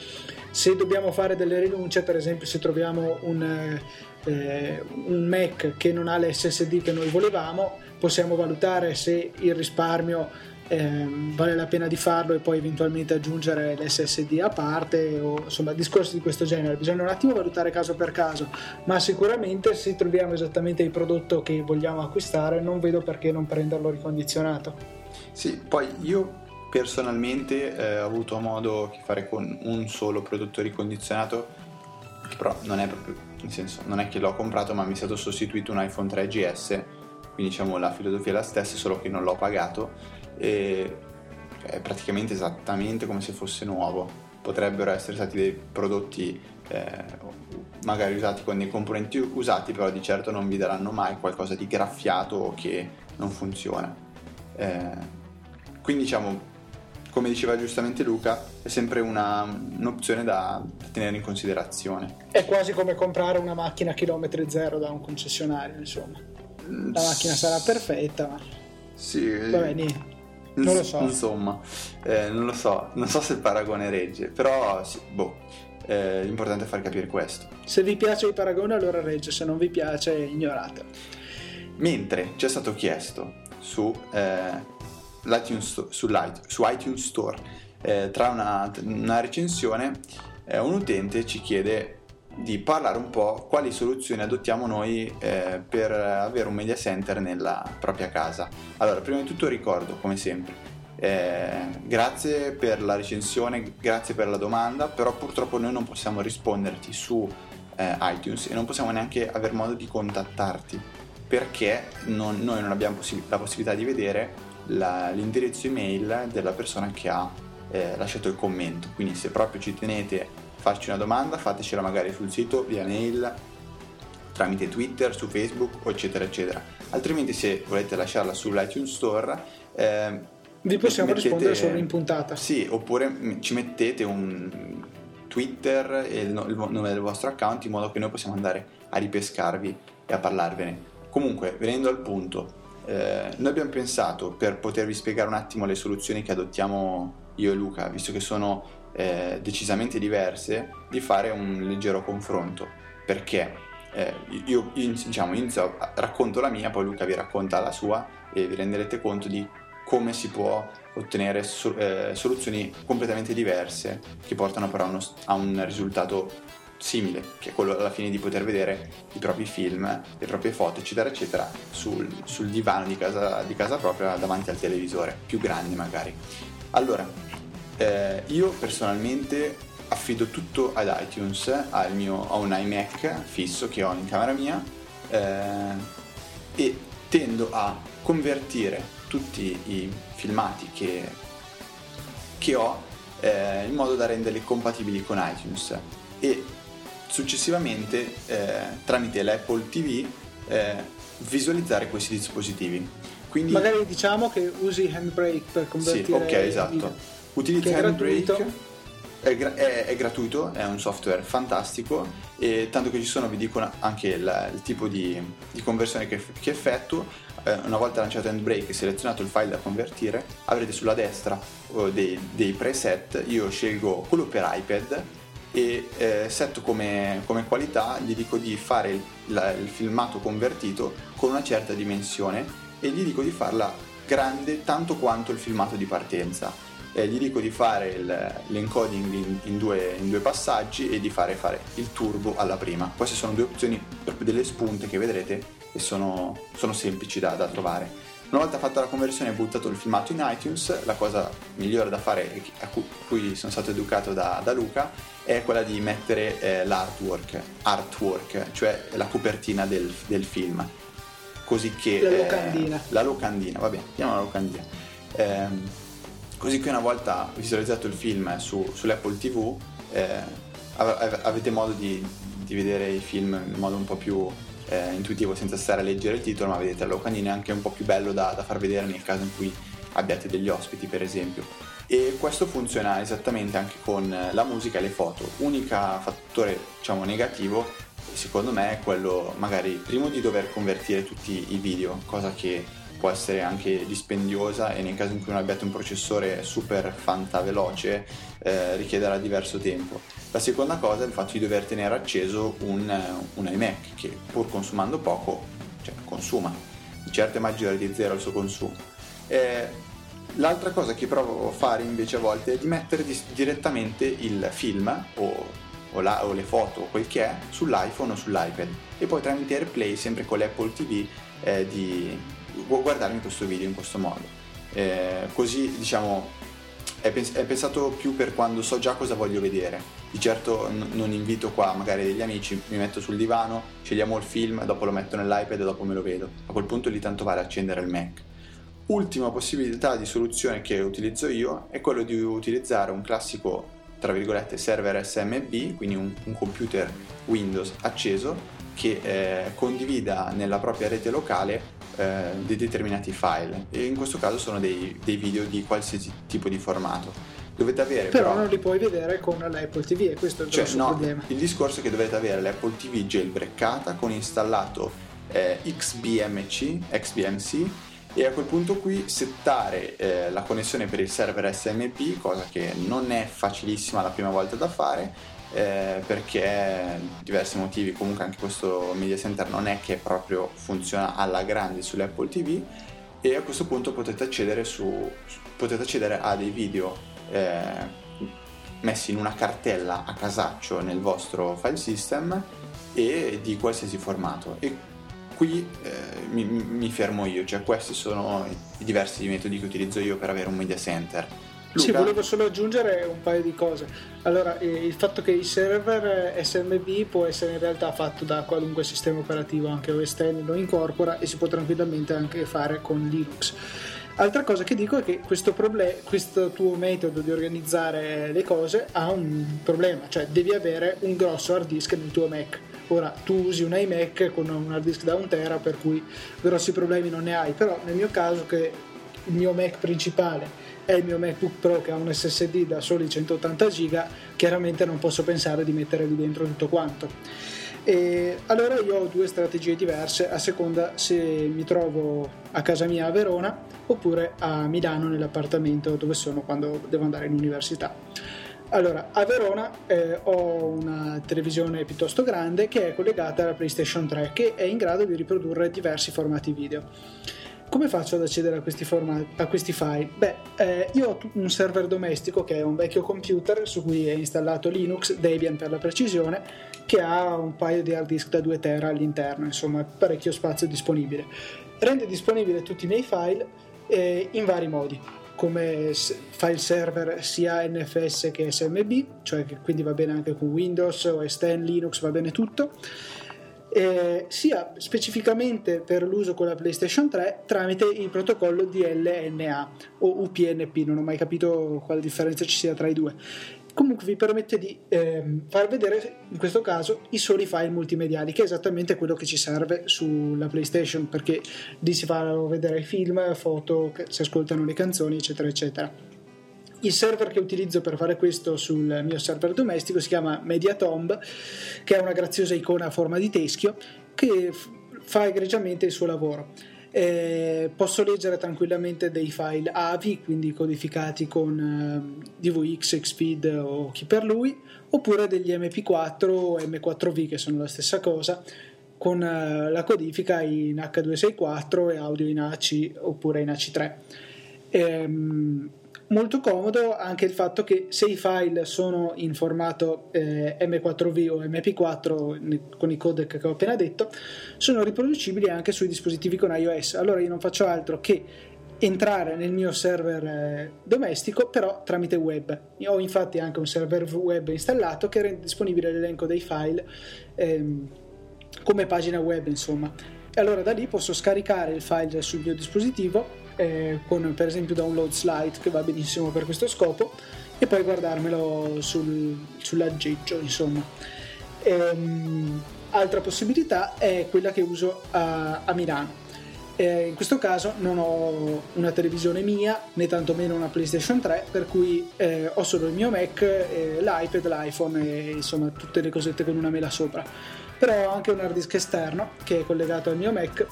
Se dobbiamo fare delle rinunce per esempio se troviamo un, eh, un Mac che non ha l'SSD che noi volevamo possiamo valutare se il risparmio eh, vale la pena di farlo e poi eventualmente aggiungere l'SSD a parte o insomma discorsi di questo genere. Bisogna un attimo valutare caso per caso ma sicuramente se troviamo esattamente il prodotto che vogliamo acquistare non vedo perché non prenderlo ricondizionato. Sì poi io personalmente eh, ho avuto modo a che fare con un solo prodotto ricondizionato però non è proprio nel senso non è che l'ho comprato ma mi è stato sostituito un iPhone 3GS quindi diciamo la filosofia è la stessa solo che non l'ho pagato e è praticamente esattamente come se fosse nuovo. Potrebbero essere stati dei prodotti eh, magari usati con dei componenti usati, però di certo non vi daranno mai qualcosa di graffiato o che non funziona. Eh, quindi diciamo, come diceva giustamente Luca, è sempre una, un'opzione da, da, tenere in considerazione. È quasi come comprare una macchina a chilometri zero da un concessionario, insomma. La macchina sarà perfetta, ma... Sì. Vabbè, niente. Non lo so. Insomma, eh, non lo so, non so se il paragone regge, però sì, boh, eh, l'importante è far capire questo. Se vi piace il paragone allora regge, se non vi piace ignorate. Mentre ci è stato chiesto su, eh, l'iTunes, su, su iTunes Store, eh, tra una, una recensione, eh, un utente ci chiede di parlare un po' quali soluzioni adottiamo noi eh, per avere un media center nella propria casa. Allora, prima di tutto ricordo, come sempre, eh, grazie per la recensione, grazie per la domanda, però purtroppo noi non possiamo risponderti su eh, iTunes e non possiamo neanche avere modo di contattarti perché non, noi non abbiamo possi- la possibilità di vedere la, l'indirizzo email della persona che ha eh, lasciato il commento. Quindi se proprio ci tenete farci una domanda, fatecela magari sul sito, via mail, tramite Twitter, su Facebook, eccetera, eccetera. Altrimenti se volete lasciarla sull'iTunes Store... Eh, vi possiamo mettete, rispondere solo in puntata. Sì, oppure ci mettete un Twitter e il, nome del vostro account in modo che noi possiamo andare a ripescarvi e a parlarvene. Comunque, venendo al punto, eh, noi abbiamo pensato per potervi spiegare un attimo le soluzioni che adottiamo io e Luca, visto che sono eh, decisamente diverse, di fare un leggero confronto. Perché eh, io, io diciamo, inizio, racconto la mia, poi Luca vi racconta la sua e vi renderete conto di come si può ottenere so, eh, soluzioni completamente diverse che portano però uno, a un risultato simile, che è quello alla fine di poter vedere i propri film, le proprie foto, eccetera, eccetera, sul, sul divano di casa, di casa, propria davanti al televisore, più grandi magari. Allora, eh, io personalmente affido tutto ad iTunes, al mio, ho un iMac fisso che ho in camera mia eh, e tendo a convertire tutti i filmati che, che ho eh, in modo da renderli compatibili con iTunes e successivamente eh, tramite l'Apple TV eh, visualizzare questi dispositivi. Quindi, Magari diciamo che usi Handbrake per convertire. Sì, ok, esatto. Utilizza Handbrake. È, gra- è, è, gratuito, è un software fantastico e tanto che ci sono vi dico anche il, il tipo di, di conversione che, che effettuo eh, una volta lanciato Handbrake e selezionato il file da convertire, avrete sulla destra oh, dei, dei, preset, io scelgo quello per iPad e eh, setto come, come, qualità, gli dico di fare il, la, il filmato convertito con una certa dimensione e gli dico di farla grande tanto quanto il filmato di partenza. Eh, gli dico di fare il, l'encoding in, in, due, in, due, passaggi e di fare, fare il turbo alla prima. Queste sono due opzioni, proprio delle spunte che vedrete e sono, sono semplici da, da, trovare. Una volta fatta la conversione e buttato il filmato in iTunes, la cosa migliore da fare, a cui sono stato educato da, da Luca, è quella di mettere eh, l'artwork, artwork, cioè la copertina del, del film. Così che... La locandina. Eh, la locandina, va bene, chiamiamola locandina. Eh, così che una volta visualizzato il film su, sull'Apple TV, eh, avete modo di, di vedere i film in modo un po' più eh, intuitivo senza stare a leggere il titolo, ma vedete la locandina è anche un po' più bello da, da far vedere nel caso in cui abbiate degli ospiti, per esempio. E questo funziona esattamente anche con la musica e le foto. Unico fattore, diciamo, negativo, secondo me, è quello magari primo di dover convertire tutti i video, cosa che può essere anche dispendiosa e nel caso in cui non abbiate un processore super fanta veloce eh, richiederà diverso tempo. La seconda cosa è il fatto di dover tenere acceso un, un iMac che pur consumando poco, cioè consuma, di certo è maggiore di zero il suo consumo. Eh, L'altra cosa che provo a fare invece a volte è di mettere di, direttamente il film o, o, la, o, le foto o quel che è sull'iPhone o sull'iPad e poi tramite AirPlay, sempre con l'Apple TV, eh, di, guardarmi questo video in questo modo. Eh, così diciamo è, pens- è, pensato più per quando so già cosa voglio vedere. Di certo n- non invito qua magari degli amici, mi metto sul divano, scegliamo il film, dopo lo metto nell'iPad e dopo me lo vedo. A quel punto lì tanto vale accendere il Mac. Ultima possibilità di soluzione che utilizzo io è quello di utilizzare un classico tra virgolette server SMB, quindi un, un computer Windows acceso che eh, condivida nella propria rete locale eh, dei determinati file e in questo caso sono dei, dei, video di qualsiasi tipo di formato. Dovete avere però, però non li puoi vedere con l'Apple TV e questo è il cioè, grosso no, problema. Il discorso è che dovete avere l'Apple TV jailbreakata con installato eh, XBMC, XBMC e a quel punto qui settare eh, la connessione per il server SMP, cosa che non è facilissima la prima volta da fare, eh, perché diversi motivi, comunque anche questo media center non è che proprio funziona alla grande sull'Apple TV e a questo punto potete accedere, su, potete accedere a dei video eh, messi in una cartella a casaccio nel vostro file system e di qualsiasi formato. E qui eh, mi, mi, fermo io, cioè questi sono i diversi metodi che utilizzo io per avere un media center. Luca? Sì, volevo solo aggiungere un paio di cose. Allora, eh, il fatto che il server SMB può essere in realtà fatto da qualunque sistema operativo, anche OS X lo incorpora e si può tranquillamente anche fare con Linux. Altra cosa che dico è che questo, problem- questo tuo metodo di organizzare le cose ha un problema, cioè devi avere un grosso hard disk nel tuo Mac. Ora tu usi un iMac con un hard disk da 1 tera, per cui grossi problemi non ne hai, però nel mio caso che il mio Mac principale è il mio MacBook Pro che ha un SSD da soli 180 giga, chiaramente non posso pensare di mettervi dentro tutto quanto. E allora io ho due strategie diverse a seconda se mi trovo a casa mia a Verona oppure a Milano nell'appartamento dove sono quando devo andare in università. Allora, a Verona eh, ho una televisione piuttosto grande che è collegata alla PlayStation 3 che è in grado di riprodurre diversi formati video. Come faccio ad accedere a questi, formati, a questi file? Beh, eh, io ho un server domestico che è un vecchio computer su cui è installato Linux, Debian per la precisione, che ha un paio di hard disk da 2 tera all'interno, insomma parecchio spazio disponibile. Rende disponibile tutti i miei file eh, in vari modi come file server sia NFS che SMB, cioè che quindi va bene anche con Windows, OS X, Linux, va bene tutto eh, sia specificamente per l'uso con la PlayStation 3 tramite il protocollo DLNA o UPnP, non ho mai capito quale differenza ci sia tra i due. Comunque vi permette di eh, far vedere in questo caso i soli file multimediali, che è esattamente quello che ci serve sulla PlayStation, perché lì si fanno vedere film, foto, si ascoltano le canzoni, eccetera, eccetera. Il server che utilizzo per fare questo sul mio server domestico si chiama Mediatomb, che è una graziosa icona a forma di teschio che fa egregiamente il suo lavoro. Eh, posso leggere tranquillamente dei file AVI, quindi codificati con eh, DVX, Xfeed o chi per lui, oppure degli MP4 o M4V che sono la stessa cosa, con eh, la codifica in H264 e audio in AC oppure in AC3. Ehm, molto comodo anche il fatto che se i file sono in formato eh, M4V o MP4 con i codec che ho appena detto, sono riproducibili anche sui dispositivi con iOS. Allora io non faccio altro che entrare nel mio server eh, domestico, però tramite web. Io ho infatti anche un server web installato che rende disponibile l'elenco dei file ehm, come pagina web, insomma. E allora da lì posso scaricare il file sul mio dispositivo eh, con per esempio download slide che va benissimo per questo scopo e poi guardarmelo sul, sull'aggeggio insomma. Ehm, altra possibilità è quella che uso a, a Milano. Eh, in questo caso non ho una televisione mia né tantomeno una PlayStation 3 per cui eh, ho solo il mio Mac, eh, l'iPad, l'iPhone e insomma tutte le cosette con una mela sopra. Però ho anche un hard disk esterno che è collegato al mio Mac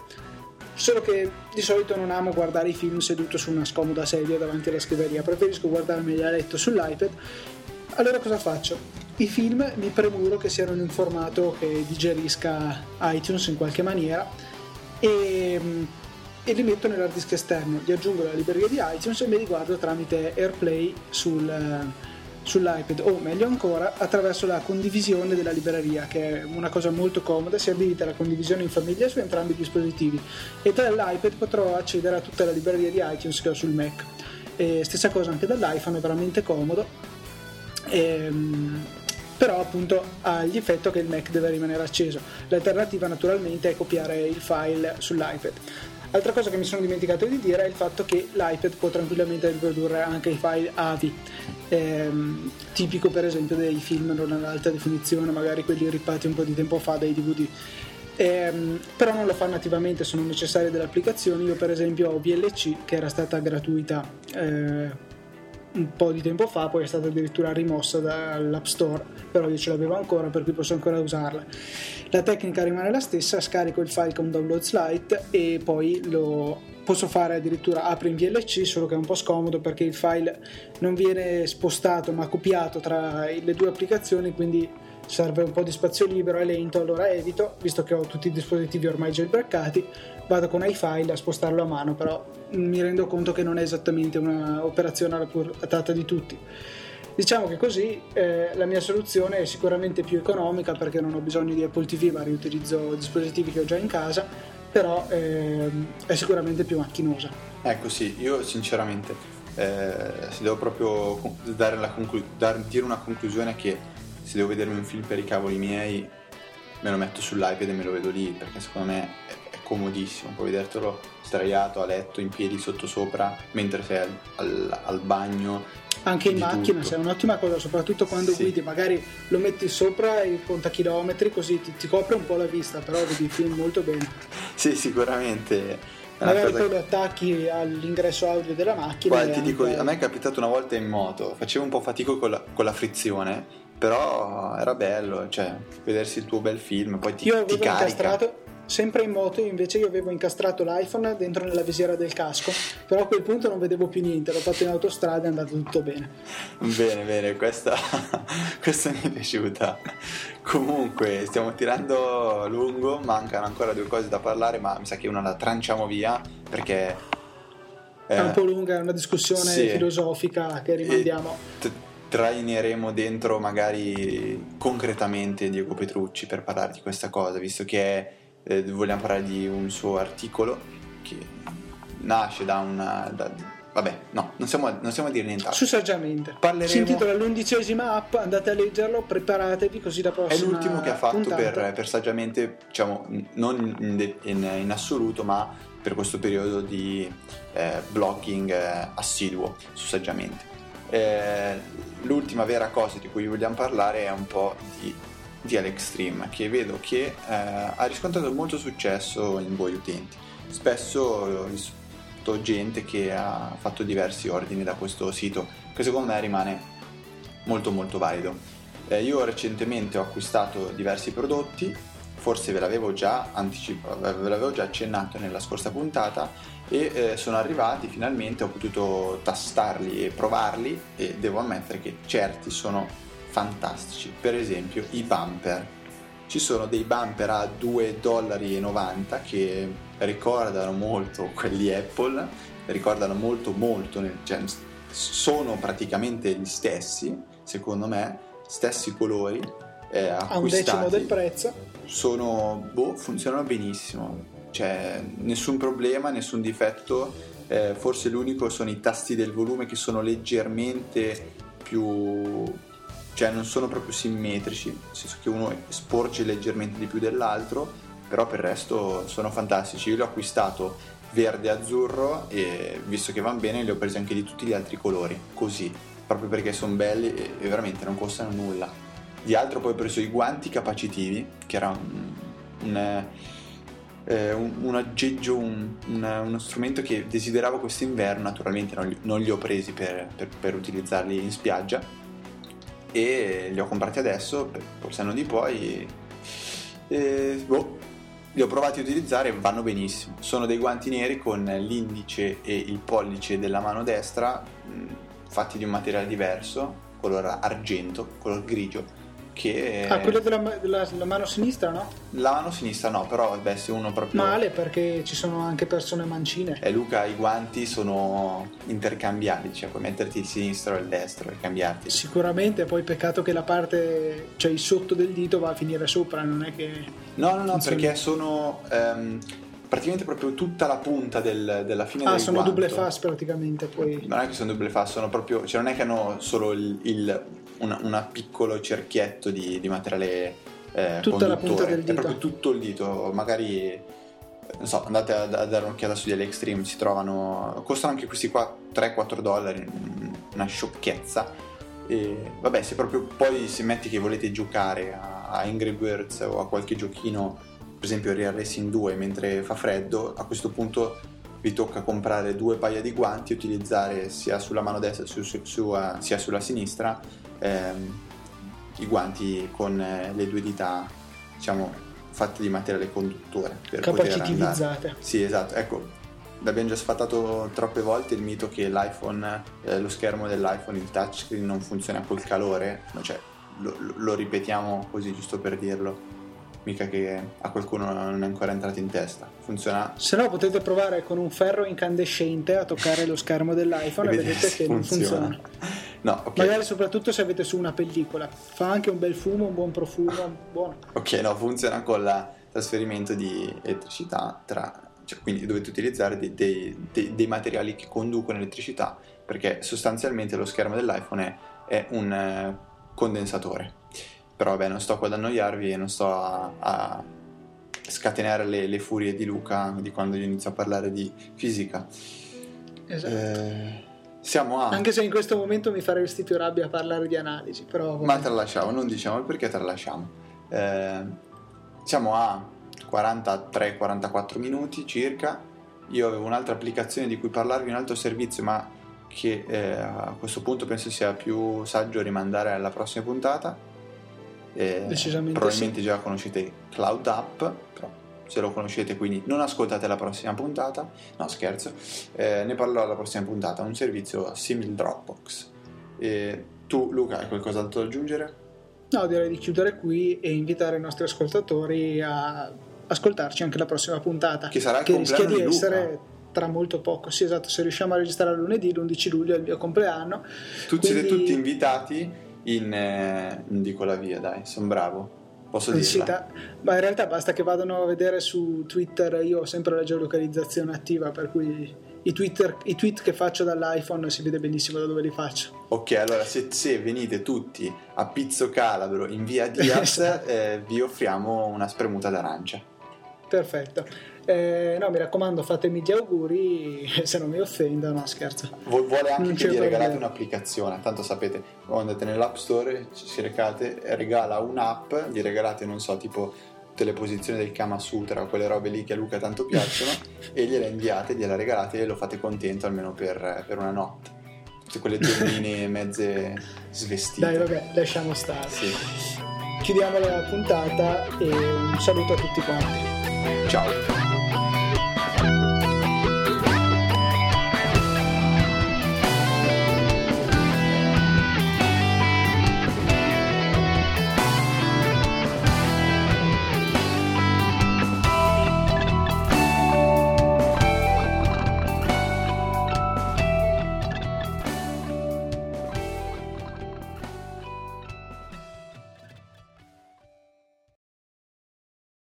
Solo che di solito non amo guardare i film seduto su una scomoda sedia davanti alla scrivania, preferisco guardarmeli a letto sull'iPad. Allora cosa faccio? I film mi premuro che siano in un formato che digerisca iTunes in qualche maniera e, e li metto nell'hard disk esterno, li aggiungo alla libreria di iTunes e me li guardo tramite AirPlay sul, sull'iPad o meglio ancora attraverso la condivisione della libreria che è una cosa molto comoda si abilita la condivisione in famiglia su entrambi i dispositivi. E dall'iPad potrò accedere a tutta la libreria di iTunes che ho sul Mac. E stessa cosa anche dall'iPhone è veramente comodo. Ehm, però appunto ha l'effetto che il Mac deve rimanere acceso. L'alternativa naturalmente è copiare il file sull'iPad Altra cosa che mi sono dimenticato di dire è il fatto che l'iPad può tranquillamente riprodurre anche i file AVI, ehm, tipico per esempio dei film non ad alta definizione, magari quelli ripati un po' di tempo fa dai DVD. Ehm, però non lo fa nativamente, sono necessarie delle applicazioni. Io per esempio ho VLC che era stata gratuita eh, un po' di tempo fa, poi è stata addirittura rimossa dall'App Store, però io ce l'avevo ancora per cui posso ancora usarla. La tecnica rimane la stessa, scarico il file con download slide e poi lo posso fare addirittura apri in VLC, solo che è un po' scomodo perché il file non viene spostato ma copiato tra le due applicazioni, quindi serve un po' di spazio libero, è lento, allora evito, visto che ho tutti i dispositivi ormai jailbreakati, vado con iFile a spostarlo a mano, però mi rendo conto che non è esattamente un'operazione alla portata di tutti. Diciamo che così eh, la mia soluzione è sicuramente più economica perché non ho bisogno di Apple TV ma riutilizzo dispositivi che ho già in casa, però eh, è sicuramente più macchinosa. Ecco sì, io sinceramente eh, se devo proprio dare conclu- dar, dire una conclusione che se devo vedermi un film per i cavoli miei me lo metto sull'iPad e me lo vedo lì perché secondo me è, è comodissimo puoi vedertelo straiato a letto in piedi sotto sopra mentre sei al, al, al bagno anche in macchina tutto. è un'ottima cosa soprattutto quando sì. guidi magari lo metti sopra e conta chilometri così ti, ti, copre un po' la vista però vedi il film molto bene sì sicuramente magari poi lo attacchi all'ingresso audio della macchina Guarda, ti dico, a me è capitato una volta in moto facevo un po' fatica con la, con la frizione però era bello cioè vedersi il tuo bel film poi ti, io avevo ti carica. incastrato sempre in moto invece io avevo incastrato l'iPhone dentro nella visiera del casco però a quel punto non vedevo più niente l'ho fatto in autostrada e è andato tutto bene. Bene bene questa, questa mi è piaciuta. Comunque stiamo tirando lungo mancano ancora due cose da parlare ma mi sa che una la tranciamo via perché è un po' lunga è una discussione sì. filosofica che rimandiamo. t- traineremo dentro magari concretamente Diego Petrucci per parlare di questa cosa visto che eh, vogliamo parlare di un suo articolo che nasce da una... Da, vabbè, no, non stiamo, non stiamo a dire nient'altro. Su Saggiamente. Parleremo... Si intitola l'undicesima app, andate a leggerlo, preparatevi così da prossima È l'ultimo che ha fatto per, per, Saggiamente, diciamo, non in, in, in, assoluto, ma per questo periodo di eh, blogging eh, assiduo su Saggiamente. Eh, l'ultima vera cosa di cui vogliamo parlare è un po' di di Alextreme che vedo che eh, ha riscontrato molto successo in voi utenti. Spesso ho visto gente che ha fatto diversi ordini da questo sito, che secondo me rimane molto molto valido. Eh, io recentemente ho acquistato diversi prodotti, forse ve l'avevo già anticipato, ve l'avevo già accennato nella scorsa puntata e eh, sono arrivati finalmente, ho potuto tastarli e provarli e devo ammettere che certi sono fantastici, per esempio i bumper. Ci sono dei bumper a 2,90 dollari che ricordano molto quelli Apple, ricordano molto molto, cioè, sono praticamente gli stessi, secondo me, stessi colori. Eh, a un decimo del prezzo. Sono, boh, funzionano benissimo, cioè nessun problema, nessun difetto. Eh, forse l'unico sono i tasti del volume che sono leggermente più cioè non sono proprio simmetrici, nel senso che uno sporge leggermente di più dell'altro, però per il resto sono fantastici. Io li ho acquistato verde e azzurro e visto che vanno bene li ho presi anche di tutti gli altri colori, così, proprio perché sono belli e, e veramente non costano nulla. Di altro poi ho preso i guanti capacitivi, che era un, un, eh, un, un aggeggio, un, uno strumento che desideravo quest'inverno, naturalmente non li, non li ho presi per, per, per utilizzarli in spiaggia e li ho comprati adesso, forse anno di poi. E, boh, li ho provati a utilizzare e vanno benissimo. Sono dei guanti neri con l'indice e il pollice della mano destra mh, fatti di un materiale diverso, color argento, color grigio che... Ah, quello della, della, della, mano sinistra, no? La mano sinistra no, però beh, se uno proprio... Male perché ci sono anche persone mancine. E Luca, i guanti sono intercambiabili, cioè puoi metterti il sinistro e il destro e cambiarti. Sicuramente, poi peccato che la parte, cioè il sotto del dito va a finire sopra, non è che... No, no, no, perché sono... Um, praticamente proprio tutta la punta del, della fine ah, del sono guanto. double fast praticamente poi. non è che sono double fast sono proprio cioè non è che hanno solo il, il un piccolo cerchietto di, di materiale eh, tutta la punta del dito. è proprio tutto il dito. Magari non so andate a, a dare un'occhiata sugli Extreme si trovano costano anche questi qua 3-4 dollari una sciocchezza. E vabbè se proprio poi se metti che volete giocare a, a Angry Birds o a qualche giochino per esempio Real Racing 2 mentre fa freddo a questo punto vi tocca comprare due paia di guanti e utilizzare sia sulla mano destra su, su, su, sia sulla sinistra ehm, i guanti con eh, le due dita diciamo fatte di materiale conduttore per capacitivizzate sì esatto ecco l'abbiamo già sfatato troppe volte il mito che l'iPhone eh, lo schermo dell'iPhone il touchscreen non funziona col calore cioè lo, lo ripetiamo così giusto per dirlo mica che a qualcuno non è ancora entrato in testa. Funziona. Se no, potete provare con un ferro incandescente a toccare lo schermo dell'iPhone e, e vedete che non funziona. No, okay. Magari soprattutto se avete su una pellicola. Fa anche un bel fumo, un buon profumo, buono. Ok, no, funziona con il trasferimento di elettricità tra... Cioè, quindi dovete utilizzare dei, dei, dei, dei materiali che conducono elettricità perché sostanzialmente lo schermo dell'iPhone è, è un eh, condensatore. Però vabbè, non sto qua ad annoiarvi e non sto a, a scatenare le, le, furie di Luca di quando io inizio a parlare di fisica. Esatto. Eh, siamo a... Anche se in questo momento mi faresti più rabbia a parlare di analisi, però... Ma tralasciamo, non diciamo perché tralasciamo. Eh, siamo a 43-44 minuti circa. Io avevo un'altra applicazione di cui parlarvi, un altro servizio, ma che eh, a questo punto penso sia più saggio rimandare alla prossima puntata. Eh, Decisamente probabilmente sì. già conoscete Cloud App, se lo conoscete quindi non ascoltate la prossima puntata, no scherzo, eh, ne parlerò alla prossima puntata, un servizio simile Dropbox. E tu Luca hai qualcos'altro da aggiungere? No, direi di chiudere qui e invitare i nostri ascoltatori a ascoltarci anche la prossima puntata. Che sarà il che rischia di, di essere tra molto poco. Sì, esatto, se riusciamo a registrare lunedì, l'11 luglio è il mio compleanno. Tu quindi... siete tutti invitati in... Eh, non dico la via, dai, sono bravo. Posso dirla? Ma in realtà basta che vadano a vedere su Twitter, io ho sempre la geolocalizzazione attiva, per cui i, Twitter, i tweet che faccio dall'iPhone si vede benissimo da dove li faccio. Ok, allora se, se venite tutti a Pizzo Calabro in via Diaz, esatto. eh, vi offriamo una spremuta d'arancia. Perfetto. Eh, no, mi raccomando, fatemi gli auguri, se non mi offendo, no scherzo. Vuole anche non che vi regalate un'applicazione, tanto sapete, andate nell'app store, ci recate, regala un'app, gli regalate, non so, tipo tutte le posizioni del Kama Sutra, quelle robe lì che a Luca tanto piacciono, e gliela inviate, gliela regalate e lo fate contento almeno per, per una notte. Tutte quelle donnine mezze svestite. Dai, vabbè, lasciamo stare. Sì. Chiudiamo la puntata e un saluto a tutti quanti. Ciao.